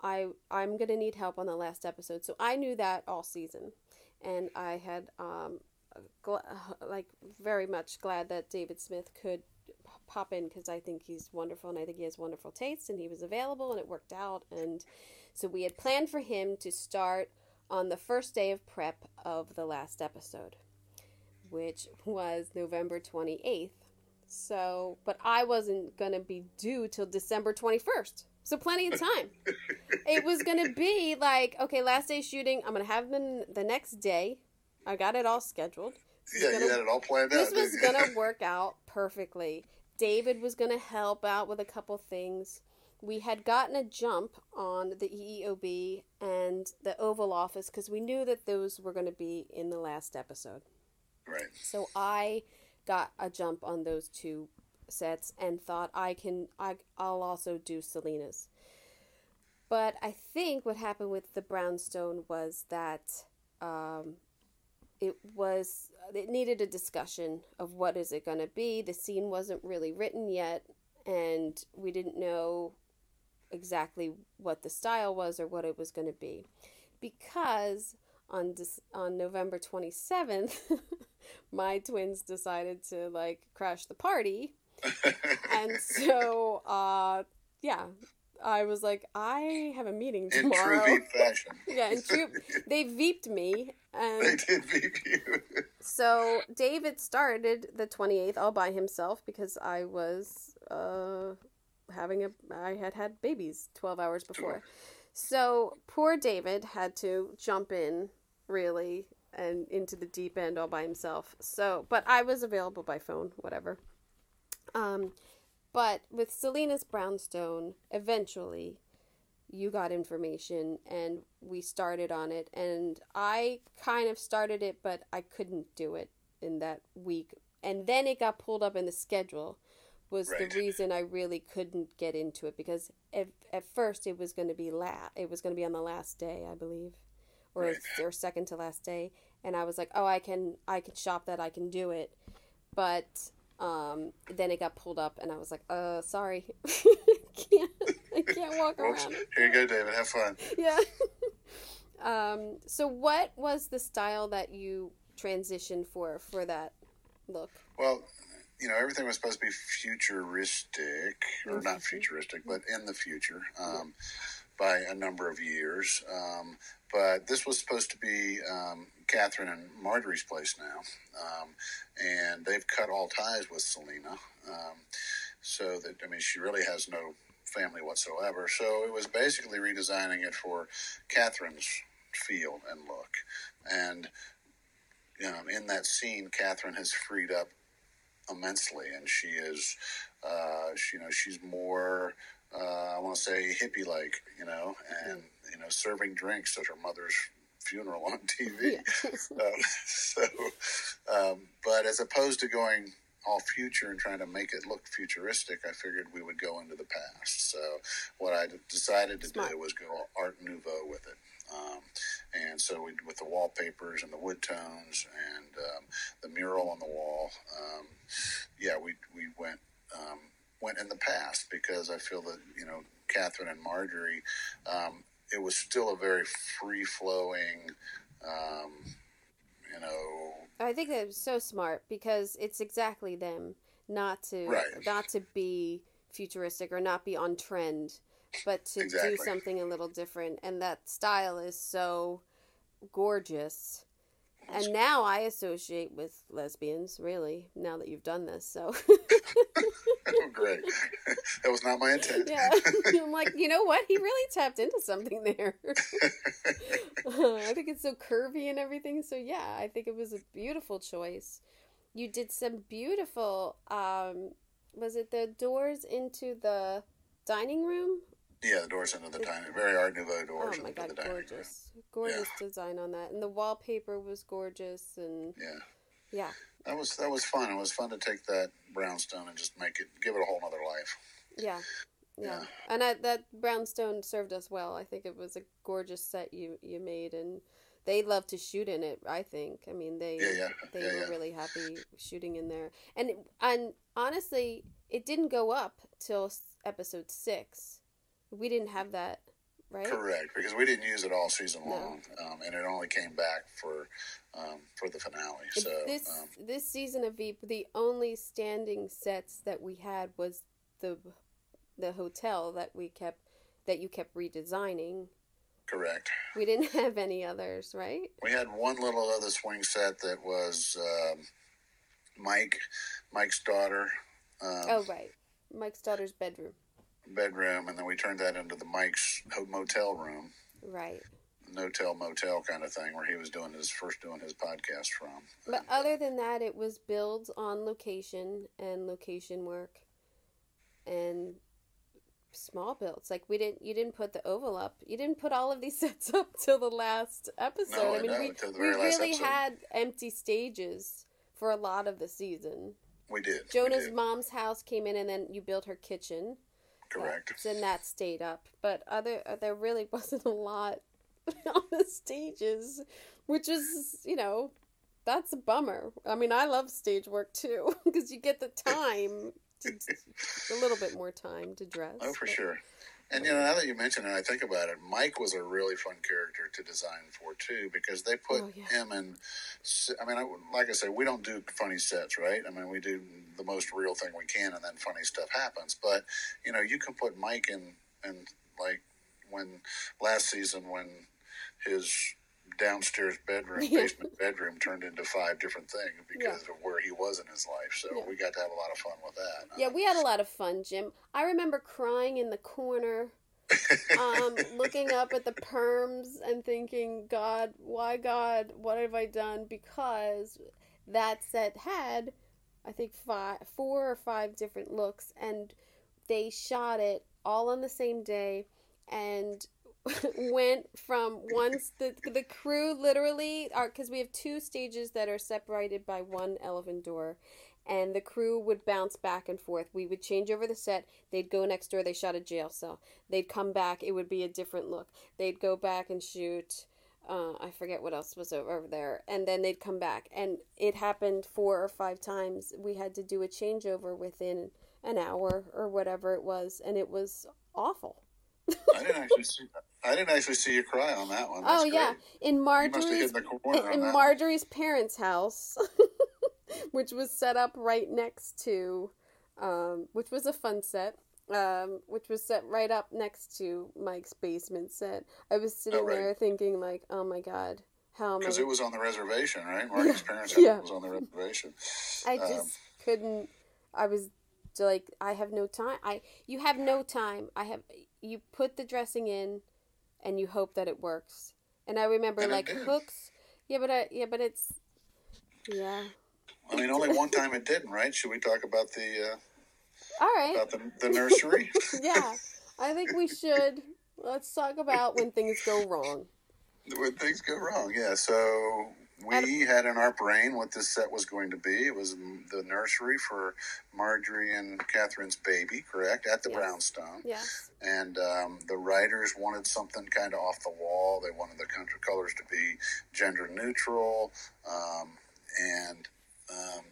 S3: I I'm gonna need help on the last episode. So I knew that all season, and I had um, gl- like very much glad that David Smith could pop in because I think he's wonderful and I think he has wonderful taste and he was available and it worked out and so we had planned for him to start on the first day of prep of the last episode which was November 28th so but I wasn't going to be due till December 21st so plenty of time it was going to be like okay last day shooting I'm going to have them the next day I got it all scheduled
S2: Yeah,
S3: gonna-
S2: you had it all planned
S3: this
S2: out. This was
S3: gonna work out perfectly. David was gonna help out with a couple things. We had gotten a jump on the EEOB and the Oval Office because we knew that those were going to be in the last episode.
S2: Right.
S3: So I got a jump on those two sets and thought I can I I'll also do Selina's. But I think what happened with the brownstone was that um, it was it needed a discussion of what is it going to be. The scene wasn't really written yet, and we didn't know exactly what the style was or what it was going to be, because on on November twenty seventh, my twins decided to like crash the party, and so uh, yeah. I was like, I have a meeting tomorrow.
S2: In true. Veep fashion.
S3: Yeah, in true, they veeped me, And they
S2: did Veep you.
S3: so David started the 28th all by himself because I was uh, having a I had had babies 12 hours before. So poor David had to jump in really and into the deep end all by himself. So, but I was available by phone, whatever. Um, but with Selina's Brownstone, eventually you got information and we started on it and I kind of started it but I couldn't do it in that week and then it got pulled up in the schedule was
S2: Right.
S3: the reason I really couldn't get into it because at, at first it was going to be la- it was going to be on the last day I believe or
S2: Right.
S3: or second to last day and I was like oh I can I can shop that I can do it but um, then it got pulled up and I was like uh sorry I can't, I can't walk around
S2: Here you go, David. Have fun.
S3: yeah. um, so what was the style that you transitioned for for that look?
S2: Well, you know, everything was supposed to be futuristic, or not futuristic, but in the future um, by a number of years. Um, but this was supposed to be um, Catherine and Marjorie's place now. Um, and they've cut all ties with Selina. Um, so that, I mean, she really has no family whatsoever. So it was basically redesigning it for Catherine's feel and look. And um, in that scene, Catherine has freed up immensely, and she is, uh, she, you know, she's more, uh, I want to say hippie like, you know, and you know, serving drinks at her mother's funeral on TV. um, so, um, but as opposed to going all future and trying to make it look futuristic, I figured we would go into the past. So, what I decided to
S3: Smart.
S2: do was go Art Nouveau with it. Um, and so, we, with the wallpapers and the wood tones and um, the mural on the wall, um, yeah, we we went um, went in the past because I feel that you know Catherine and Marjorie, um, it was still a very free flowing, um, you know,
S3: I think that was so smart because it's exactly them not to
S2: Right.
S3: not to be futuristic or not be on trend, but to
S2: Exactly.
S3: do something a little different. And that style is so gorgeous. And now I associate with lesbians, really, now that you've done this. So
S2: great. that was not my intent.
S3: yeah, I'm like, you know what? He really tapped into something there. I think it's so curvy and everything. So yeah, I think it was a beautiful choice. You did some beautiful. Um, was it the doors into the dining room?
S2: Yeah, the doors into the dining, very Art Nouveau doors.
S3: Oh my god,
S2: the dining room.
S3: gorgeous, gorgeous design on that, and the wallpaper was gorgeous, and
S2: Yeah,
S3: yeah,
S2: that was that was fun. It was fun to take that brownstone and just make it, give it a whole other life.
S3: yeah, yeah.
S2: Yeah.
S3: And I, that brownstone served us well. I think it was a gorgeous set you you made, and they loved to shoot in it. I think. I mean, they
S2: Yeah, yeah,
S3: they
S2: yeah,
S3: were
S2: yeah.
S3: really happy shooting in there, and and honestly, it didn't go up till episode six. We didn't have that, right?
S2: Correct, because we didn't use it all season
S3: No.
S2: long, um, and it only came back for um, for the finale. So
S3: this
S2: um,
S3: this season of Veep, the only standing sets that we had was the the hotel that we kept that you kept redesigning.
S2: correct.
S3: We didn't have any others, right?
S2: We had one little other swing set that was um, Mike, Mike's daughter. Um,
S3: Oh, right. Mike's daughter's bedroom.
S2: Bedroom, and then we turned that into the Mike's motel room,
S3: Right.
S2: no-tell motel kind of thing, where he was doing his first doing his podcast from.
S3: But other than that, it was builds on location and location work and small builds. Like we didn't you didn't put the oval up. You didn't put all of these sets up till the last episode.
S2: No,
S3: I mean
S2: no,
S3: we, we really
S2: episode.
S3: had empty stages for a lot of the season.
S2: We did. we
S3: Jonah's
S2: did.
S3: mom's house came in and then you built her kitchen.
S2: Correct.
S3: And that stayed up. But other uh, there really wasn't a lot on the stages, which is, you know, that's a bummer. I mean, I love stage work too because you get the time to a little bit more time to dress.
S2: Oh, for
S3: but-
S2: sure. And you know, now that you mention it, I think about it. Mike was a really fun character to design for too, because they put
S3: Oh, yeah.
S2: him in. I mean, I, like I said, we don't do funny sets, right? I mean, we do the most real thing we can, and then funny stuff happens. But you know, you can put Mike in, and like when last season when his downstairs bedroom, basement bedroom, turned into five different things because of where he was in his life. So
S3: Yeah.
S2: we got to have a lot of fun with that.
S3: Yeah, we had a lot of fun, Jim. I remember crying in the corner, um, looking up at the perms and thinking, God, why God, what have I done? Because that set had, I think, five, four or five different looks, and they shot it all on the same day, and went from once the the crew literally are because we have two stages that are separated by one elephant door and the crew would bounce back and forth. We would change over the set. They'd go next door. They shot a jail cell. They'd come back. It would be a different look. They'd go back and shoot. Uh, I forget what else was over there. And then they'd come back. And it happened four or five times. We had to do a changeover within an hour or whatever it was. And it was awful.
S2: I didn't actually see. I didn't actually see you cry on that one. That's
S3: oh, yeah.
S2: great.
S3: In
S2: You must have
S3: Marjorie's
S2: hit the corner on
S3: in
S2: that one.
S3: Marjorie's parents' house, which was set up right next to, um, which was a fun set, um, which was set right up next to Mike's basement set. I was sitting
S2: Oh, right.
S3: there thinking, like, oh my god, how
S2: Because it was on the reservation, right? Marty's parents'
S3: Yeah.
S2: house was on the reservation.
S3: I
S2: um,
S3: just couldn't. I was like, I have no time. I you have no time. I have you put the dressing in, and you hope that it works. And I remember
S2: And
S3: like hooks. Yeah, but I, yeah, but it's yeah.
S2: I mean, only one time it didn't, right? Should we talk about the uh,
S3: All right.
S2: about the, the nursery?
S3: yeah, I think we should. Let's talk about when things go wrong.
S2: when things go wrong, yeah. So we had in our brain what this set was going to be. It was the nursery for Marjorie and Catherine's baby, correct? At the
S3: Yes.
S2: brownstone.
S3: Yes.
S2: and um, the writers wanted something kind of off the wall. They wanted the country colors to be gender neutral, um, and um,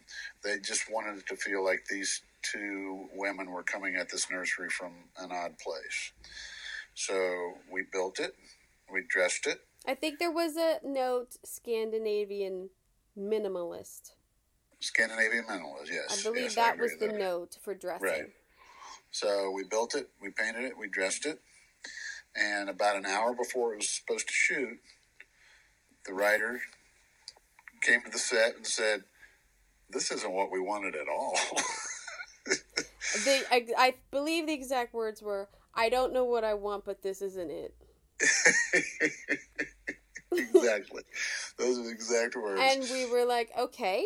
S2: they just wanted it to feel like these two women were coming at this nursery from an odd place. So we built it, we dressed it.
S3: I think there was a note Scandinavian minimalist.
S2: Scandinavian minimalist, yes.
S3: I believe
S2: yes,
S3: that
S2: agree
S3: was the
S2: that.
S3: note for dressing.
S2: Right. So we built it, we painted it, we dressed it, and about an hour before it was supposed to shoot, the writer came to the set and said, "This isn't what we wanted at all."
S3: They, I, I believe the exact words were, "I don't know what I want, but this isn't it."
S2: exactly, those are the exact words.
S3: And we were like, "Okay,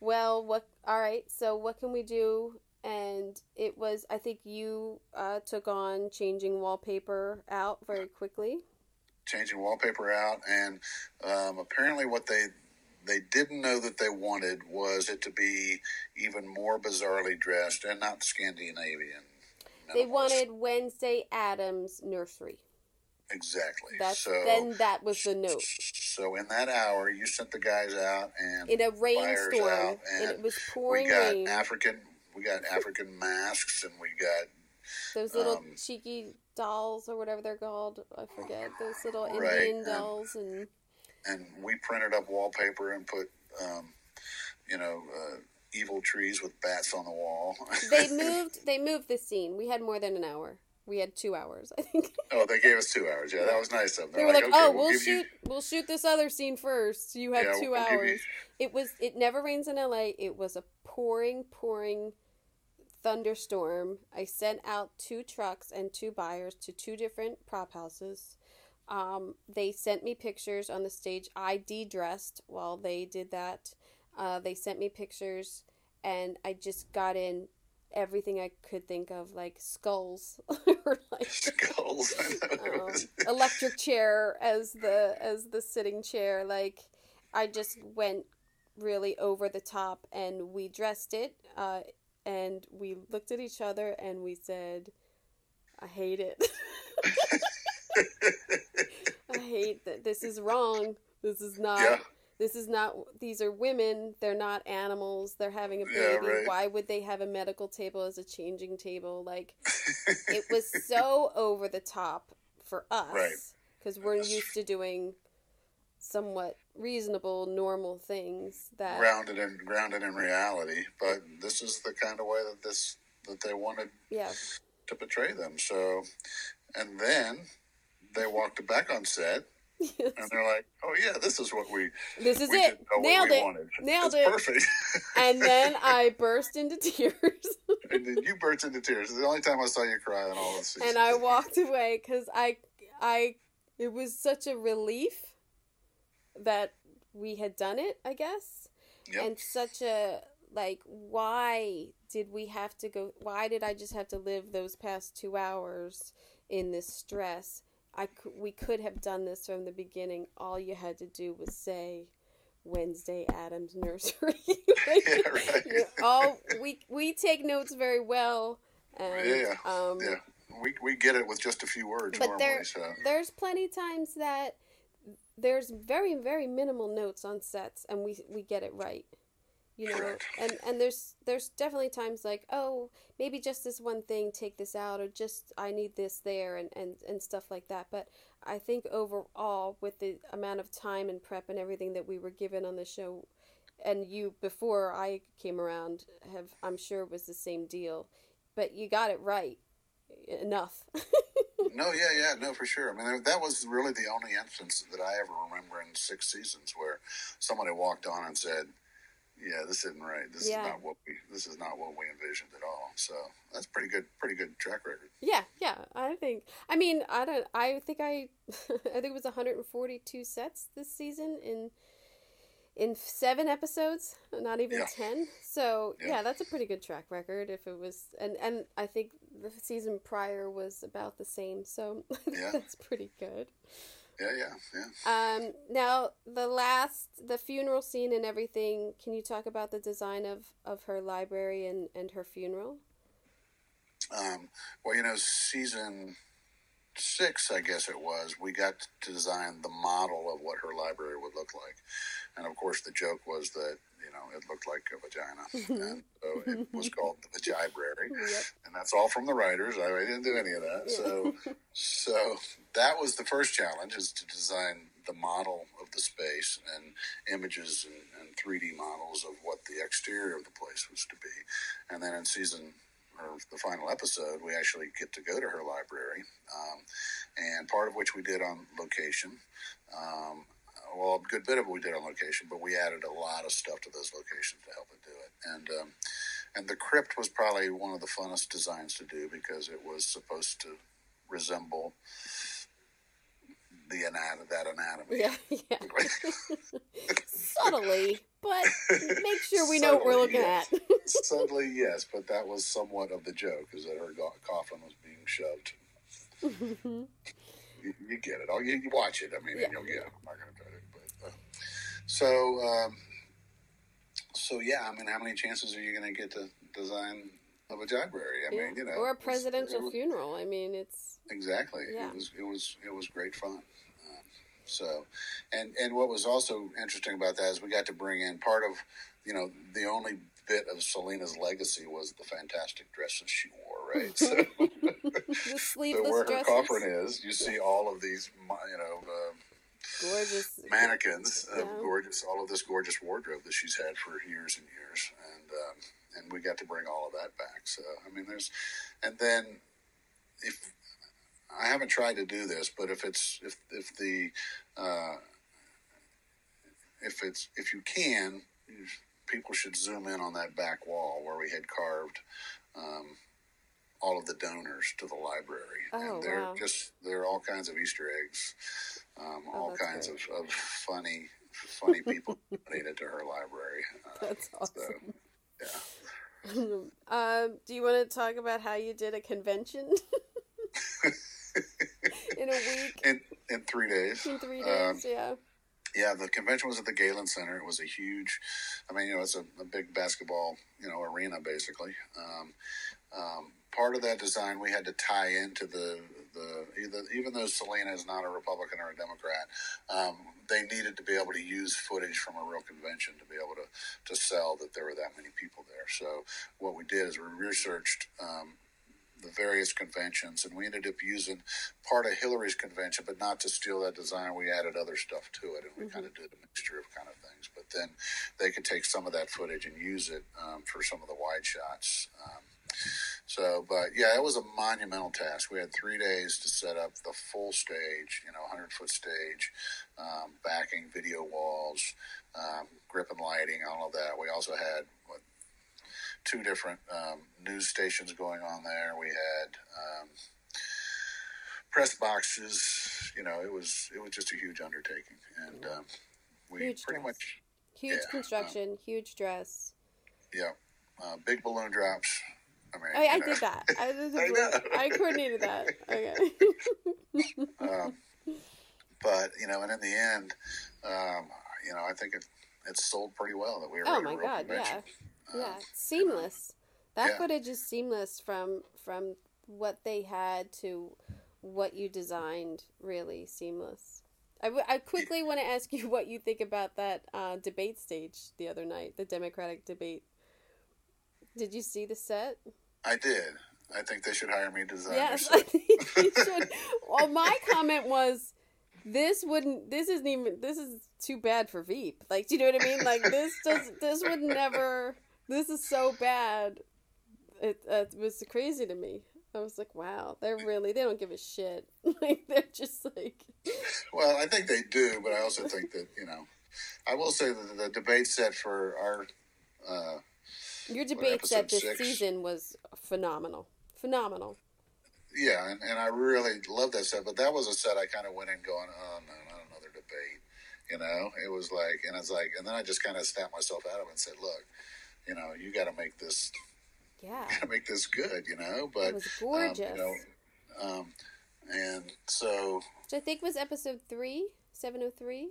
S3: well, what? All right, so what can we do and it was I think you uh, took on changing wallpaper out very quickly.
S2: Changing wallpaper out, and um, apparently what they they didn't know that they wanted was it to be even more bizarrely dressed and not Scandinavian.
S3: They wanted Wednesday Addams nursery.
S2: Exactly.
S3: That's
S2: so
S3: then that was the note.
S2: So in that hour, you sent the guys out and
S3: in a rainstorm,
S2: out,
S3: and
S2: and
S3: it was pouring
S2: we got
S3: rain.
S2: African we got African masks and we got
S3: Those little
S2: um,
S3: cheeky dolls or whatever they're called, I forget. Those little
S2: Right,
S3: Indian
S2: and-
S3: dolls and
S2: and we printed up wallpaper and put um, you know uh, evil trees with bats on the wall.
S3: they moved. They moved the scene. We had more than an hour. We had two hours, I think.
S2: oh, they gave us two hours. Yeah, that was nice of them.
S3: They were like,
S2: okay,
S3: "Oh,
S2: we'll
S3: we'll
S2: give you-
S3: shoot. We'll shoot this other scene first. You have
S2: Yeah,
S3: 2
S2: we'll give you-
S3: hours." It was. It never rains in L.A. It was a pouring, pouring thunderstorm. I sent out two trucks and two buyers to two different prop houses. Um, they sent me pictures on the stage. I de-dressed while they did that. Uh, they sent me pictures, and I just got in everything I could think of, like skulls or like
S2: skulls.
S3: Um, electric chair as the as the sitting chair. Like I just went really over the top, and we dressed it, uh, and we looked at each other, and we said, "I hate it. I hate that. This is wrong. This is not."
S2: Yeah.
S3: This is not. These are women. They're not animals. They're having a
S2: Yeah,
S3: baby.
S2: right.
S3: Why would they have a medical table as a changing table? Like, it was so over the top for us
S2: Right.
S3: because we're used to doing somewhat reasonable normal things that
S2: grounded in grounded in reality. But this is the kind of way that this that they wanted
S3: yeah
S2: to portray them. So, and then they walked back on set, and they're like, "Oh yeah, this is what we
S3: this is
S2: we
S3: it nailed it
S2: wanted.
S3: nailed
S2: it's
S3: it
S2: perfect."
S3: and then i burst into tears
S2: and then you burst into tears. It's the only time I saw you cry in all of season.
S3: and i walked away because i i it was such a relief that we had done it i guess
S2: Yep.
S3: and such a like why did we have to go why did i just have to live those past two hours in this stress i could, we could have done this from the beginning all you had to do was say wednesday addams nursery
S2: Yeah, right.
S3: you know, all we we take notes very well and
S2: yeah,
S3: um
S2: yeah. We we get it with just a few words
S3: but
S2: normally.
S3: there,
S2: so
S3: there's plenty times that there's very very minimal notes on sets and we we get it right you know and and there's there's definitely times like oh maybe just this one thing take this out or just i need this there and and and stuff like that. But i think overall with the amount of time and prep and everything that we were given on the show and you before i came around have i'm sure was the same deal. But you got it right enough.
S2: No, yeah, yeah, no, for sure. I mean, that was really the only instance that I ever remember in six seasons where somebody walked on and said, "Yeah, this isn't right. This
S3: Yeah.
S2: is not what we. This is not what we envisioned at all." So that's pretty good. Pretty good track record.
S3: Yeah, yeah. I think. I mean, I don't. I think I. I think it was 142 sets this season in in seven episodes, not even
S2: Yeah.
S3: ten. So
S2: Yeah.
S3: yeah. that's a pretty good track record. If it was, and and I think the season prior was about the same. So
S2: Yeah.
S3: that's pretty good.
S2: Yeah, yeah, yeah.
S3: Um, now the last, the funeral scene and everything. Can you talk about the design of of her library and and her funeral?
S2: Um, well, you know, season six, I guess it was, we got to design the model of what her library would look like. And of course, the joke was that, you know, it looked like a vagina. and so it was called the Vagibrary.
S3: Yep.
S2: And that's all from the writers. I didn't do any of that. So, so that was the first challenge is to design the model of the space and images and, and 3D models of what the exterior of the place was to be. And then in season or the final episode, we actually get to go to her library, um, and part of which we did on location. Um, well, a good bit of it we did on location, but we added a lot of stuff to those locations to help it do it. And um, and the crypt was probably one of the funnest designs to do because it was supposed to resemble the anatomy, that anatomy.
S3: Yeah, yeah. Subtly, but make sure we know what we're looking
S2: yes.
S3: at.
S2: Subtly, yes, but that was somewhat of the joke, is that her go- coffin was being shoved. You, you get it. Oh, you, you watch it. I mean,
S3: Yeah.
S2: and you'll get it. I'm not going to try to. But, uh, so, um, so yeah. I mean, how many chances are you going to get to design of a library? I mean, you know,
S3: or a presidential
S2: was-
S3: funeral. I mean, it's
S2: Exactly.
S3: Yeah.
S2: It was it was it was great fun. Um, so, and and what was also interesting about that is we got to bring in part of, you know, the only bit of Selina's legacy was the fantastic dresses she wore, right? So,
S3: the
S2: so where her
S3: dresses.
S2: coffin is, you see all of these, you know, uh,
S3: Gorgeous.
S2: mannequins of
S3: Yeah.
S2: gorgeous, all of this gorgeous wardrobe that she's had for years and years, and um, and we got to bring all of that back. So I mean, there's, and then if I haven't tried to do this, but if it's if if the uh, if it's if you can, people should zoom in on that back wall where we had carved. Um, all of the donors to the library,
S3: Oh,
S2: and they're
S3: wow.
S2: just they're all kinds of Easter eggs, um,
S3: Oh,
S2: all kinds
S3: great.
S2: of, of funny funny people donated to her library. Uh,
S3: That's
S2: so,
S3: awesome.
S2: yeah.
S3: um, do you want to talk about how you did a convention in a week,
S2: in in three days.
S3: in three
S2: Um,
S3: days? yeah.
S2: Yeah, the convention was at the Galen Center. It was a huge, I mean, you know, it's a, a big basketball, you know, arena basically. Um, um, part of that design we had to tie into the the either, even though Selina is not a Republican or a Democrat, um, they needed to be able to use footage from a real convention to be able to to sell that there were that many people there. So what we did is we researched. Um, the various conventions, and we ended up using part of Hillary's convention, but not to steal that design. We added other stuff to it, and we kind of did a mixture of kind of things. But then they could take some of that footage and use it um, for some of the wide shots. Um, so, but yeah, it was a monumental task. We had three days to set up the full stage, you know, 100 foot stage, um, backing, video walls, um, grip and lighting, all of that. We also had what two different um, news stations going on there. We had um, press boxes. You know, it was it was just a huge undertaking, and um, we
S3: Huge
S2: pretty
S3: dress.
S2: much
S3: Huge
S2: yeah,
S3: construction, huge dress.
S2: yeah, uh, big balloon drops. I mean,
S3: I, I did that. I the
S2: I know.
S3: I coordinated that. Okay.
S2: um, but you know, and in the end, um, you know, I think it it sold pretty well that we were.
S3: oh my god,
S2: convention.
S3: yeah.
S2: Um,
S3: Yeah, seamless. That
S2: yeah.
S3: footage is seamless from from what they had to what you designed. Really seamless. I, w- I quickly want to ask you what you think about that uh, debate stage the other night, the Democratic debate. Did you see the set?
S2: I did. I think they should hire me to design
S3: Yes, I think you should. Well, my comment was, this wouldn't. This isn't even. This is too bad for Veep. Like, do you know what I mean? Like, this does. This would never. This is so bad. It, uh, it was crazy to me. I was like, wow, they're really. They don't give a shit. Like, they're just like.
S2: Well, I think they do, but I also think that you know, I will say that the debate set for our. Uh,
S3: Your debate set this
S2: six?
S3: season was phenomenal. Phenomenal.
S2: Yeah, and, and I really love that set, but that was a set I kind of went in going, oh no, not another debate. You know, it was like, and it's like, and then I just kind of snapped myself out of it and said, look, you know, you got to make this,
S3: Yeah.
S2: got to make this good, you know. But
S3: It was
S2: um,
S3: gorgeous.
S2: you know, um, and so
S3: Which I think was episode three, seven oh three.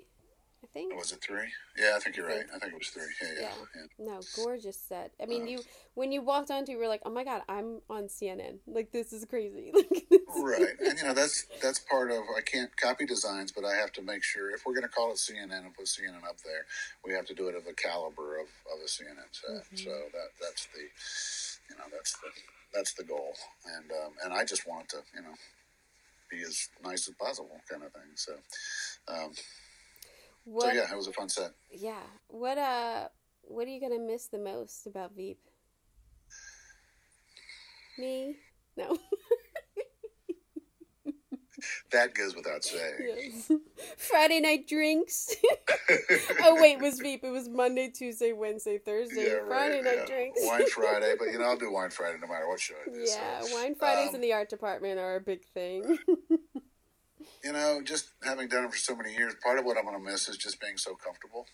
S3: I think.
S2: was it three? Yeah, I think you're right. I think it was three. Yeah, yeah,
S3: Yeah.
S2: yeah.
S3: No, gorgeous set. I mean,
S2: Uh,
S3: you when you walked onto, you were like, "Oh my god, I'm on CNN! Like this is crazy!" Like
S2: right and you know that's that's part of i can't copy designs but i have to make sure if we're going to call it cnn and put cnn up there we have to do it of the caliber of, of a cnn set so that that's the you know that's the that's the goal and um, and i just want to you know be as nice as possible kind of thing so um, so yeah it was a fun set
S3: yeah. What? Uh. What are you gonna miss the most about Veep? Me? No.
S2: that goes without saying
S3: yes. Friday night drinks. oh wait, it was Veep. It was Monday, Tuesday, Wednesday, Thursday.
S2: Yeah, right,
S3: Friday night
S2: yeah.
S3: drinks.
S2: Wine Friday, but you know I'll do Wine Friday no matter what show it is.
S3: yeah,
S2: so,
S3: wine Fridays
S2: um,
S3: in the art department are a big thing.
S2: You know, just having done it for so many years, part of what I'm going to miss is just being so comfortable.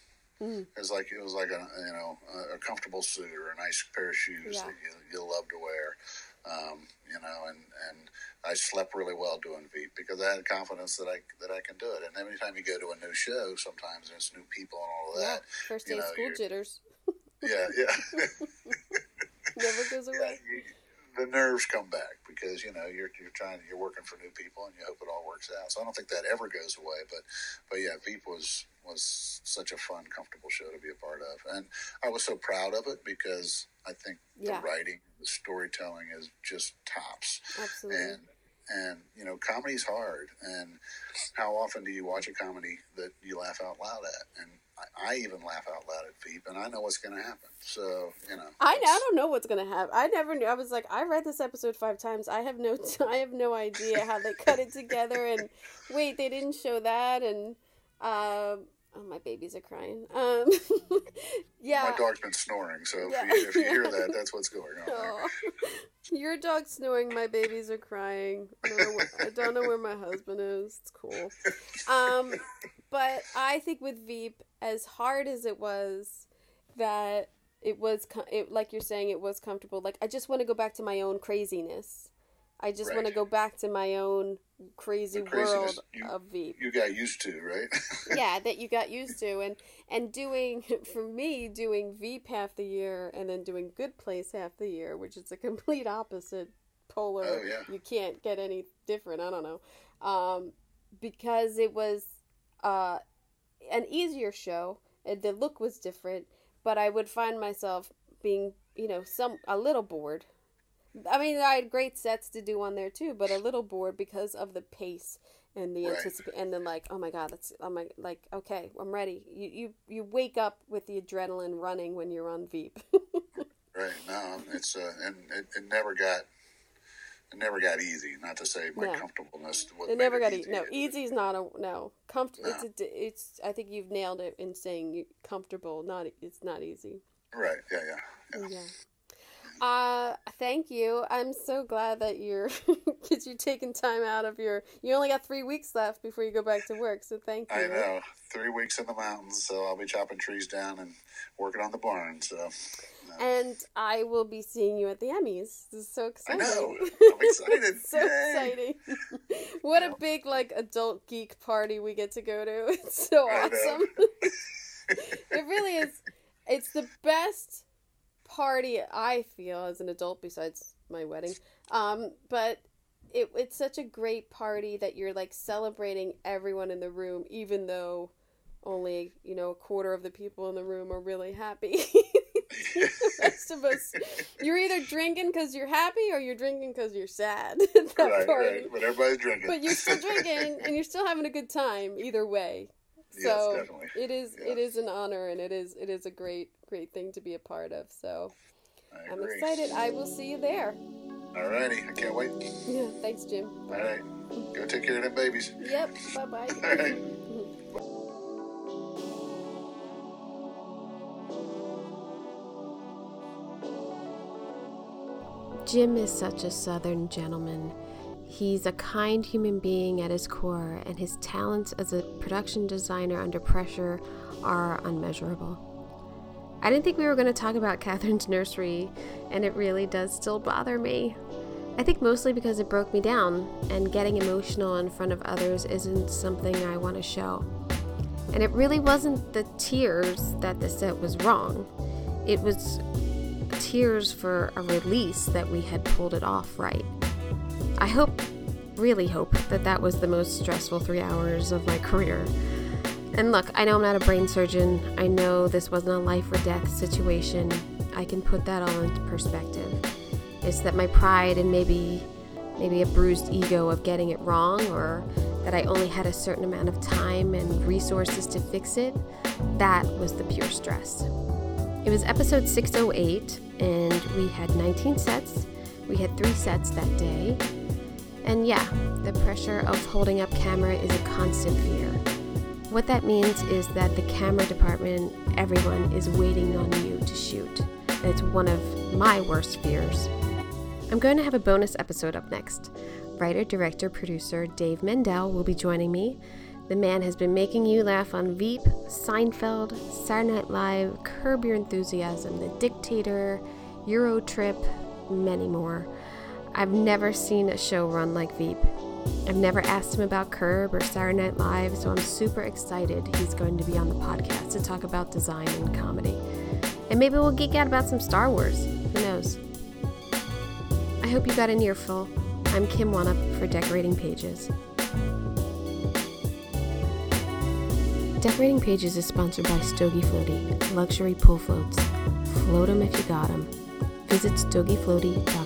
S3: Mm.
S2: It's like it was like a you know a, comfortable suit or a nice pair of shoes
S3: Yeah.
S2: that you, you love to wear, um, you know. And, and I slept really well doing Veep because I had confidence that I that I can do it. And every time you go to a new show, sometimes there's new people and all of
S3: Yeah.
S2: that.
S3: First
S2: you
S3: day
S2: know,
S3: school jitters
S2: Yeah, yeah.
S3: never goes
S2: yeah,
S3: away.
S2: you, the nerves come back because you know you're you're trying you're working for new people and you hope it all works out. So I don't think that ever goes away. But but yeah, Veep was was such a fun, comfortable show to be a part of, and I was so proud of it because I think
S3: Yeah.
S2: the writing, the storytelling is just tops,
S3: Absolutely.
S2: and and you know comedy's hard, and how often do you watch a comedy that you laugh out loud at? And I, I even laugh out loud at Veep, and I know what's going to happen. So you know,
S3: I, I don't know what's gonna happen. I never knew. I was like, I read this episode five times. I have no, I have no idea how they cut it together. And wait, they didn't show that. And um, oh, my babies are crying. Um, yeah.
S2: My dog's been snoring, so if,
S3: Yeah.
S2: you, if you hear that, that's what's going on. there.
S3: Your dog's snoring. My babies are crying. I don't, know where, I don't know where my husband is. It's cool. Um, but I think with Veep, as hard as it was, that it was co- it, like you're saying, it was comfortable. Like I just want to go back to my own craziness. I just want to go back to my own crazy world
S2: you-
S3: of Veep
S2: You got used to, right?
S3: yeah that you got used to and and doing for me doing veep half the year and then doing good place half the year which is a complete opposite polar
S2: Oh, yeah.
S3: you can't get any different i don't know um because it was uh an easier show and the look was different but i would find myself being you know some a little bored I mean, I had great sets to do on there too, but a little bored because of the pace and the
S2: Right.
S3: anticip- and then like, oh my god, that's I'm like, like okay, I'm ready. You you you wake up with the adrenaline running when you're on Veep.
S2: right. No, it's uh, and it, it never got it never got easy. Not to say my
S3: No.
S2: comfortableness. what
S3: it never got e-
S2: easy.
S3: no easy's not a no comfort.
S2: No.
S3: It's a, it's I think you've nailed it in saying comfortable. Not it's not easy.
S2: Right. Yeah. Yeah. yeah.
S3: Yeah. Uh, thank you. I'm so glad that you're, because you're taking time out of your. You only got three weeks left before you go back to work, so thank you.
S2: I know. Three weeks in the mountains, so I'll be chopping trees down and working on the barn. So
S3: And I will be seeing you at the Emmys. This is so
S2: I
S3: exciting.
S2: know. I'm excited.
S3: so
S2: Yay.
S3: exciting. what a big like adult geek party we get to go to. It's so
S2: I
S3: awesome. it really is. It's the best party I feel as an adult besides my wedding. Um, but it, it's such a great party that you're like celebrating everyone in the room, even though only you know a quarter of the people in the room are really happy. the rest of us, you're either drinking because you're happy or you're drinking because you're sad at that
S2: Right.
S3: party.
S2: Right. But everybody's drinking.
S3: But you're still drinking and you're still having a good time either way.
S2: Yes,
S3: So
S2: definitely.
S3: it is
S2: Yeah.
S3: it is an honor and it is it is a great great thing to be a part of. So
S2: I
S3: I'm excited. I will see you there.
S2: All righty. I can't wait.
S3: Yeah, thanks, Jim.
S2: All right. Go take care of them babies.
S3: Yep. Bye bye.
S2: All right.
S3: Jim is such a southern gentleman. He's a kind human being at his core, and his talents as a production designer under pressure are unmeasurable. I didn't think we were going to talk about Catherine's nursery, and it really does still bother me. I think mostly because it broke me down, and getting emotional in front of others isn't something I want to show. And it really wasn't the tears that the set was wrong, it was tears for a release that we had pulled it off right. I hope, really hope, that that was the most stressful three hours of my career. And look, I know I'm not a brain surgeon. I know this wasn't a life or death situation. I can put that all into perspective. It's that my pride and maybe maybe a bruised ego of getting it wrong or that I only had a certain amount of time and resources to fix it, that was the pure stress. It was episode 608 and we had 19 sets. We had 3 sets that day. And yeah, the pressure of holding up camera is a constant fear. What that means is that the camera department, everyone is waiting on you to shoot. It's one of my worst fears. I'm going to have a bonus episode up next.
S1: Writer, director, producer Dave Mandel will be joining me. The man has been making you laugh on Veep, Seinfeld, Saturday Night Live, Curb Your Enthusiasm, The Dictator, Eurotrip, many more. I've never seen a show run like Veep. I've never asked him about Curb or Saturday Night Live, so I'm super excited he's going to be on the podcast to talk about design and comedy. And maybe we'll geek out about some Star Wars. Who knows? I hope you got an earful. I'm Kim Wannop for Decorating Pages. Decorating Pages is sponsored by Stogie Floaty, luxury pool floats. Float 'em if you got 'em. Visit stogiefloaty.com.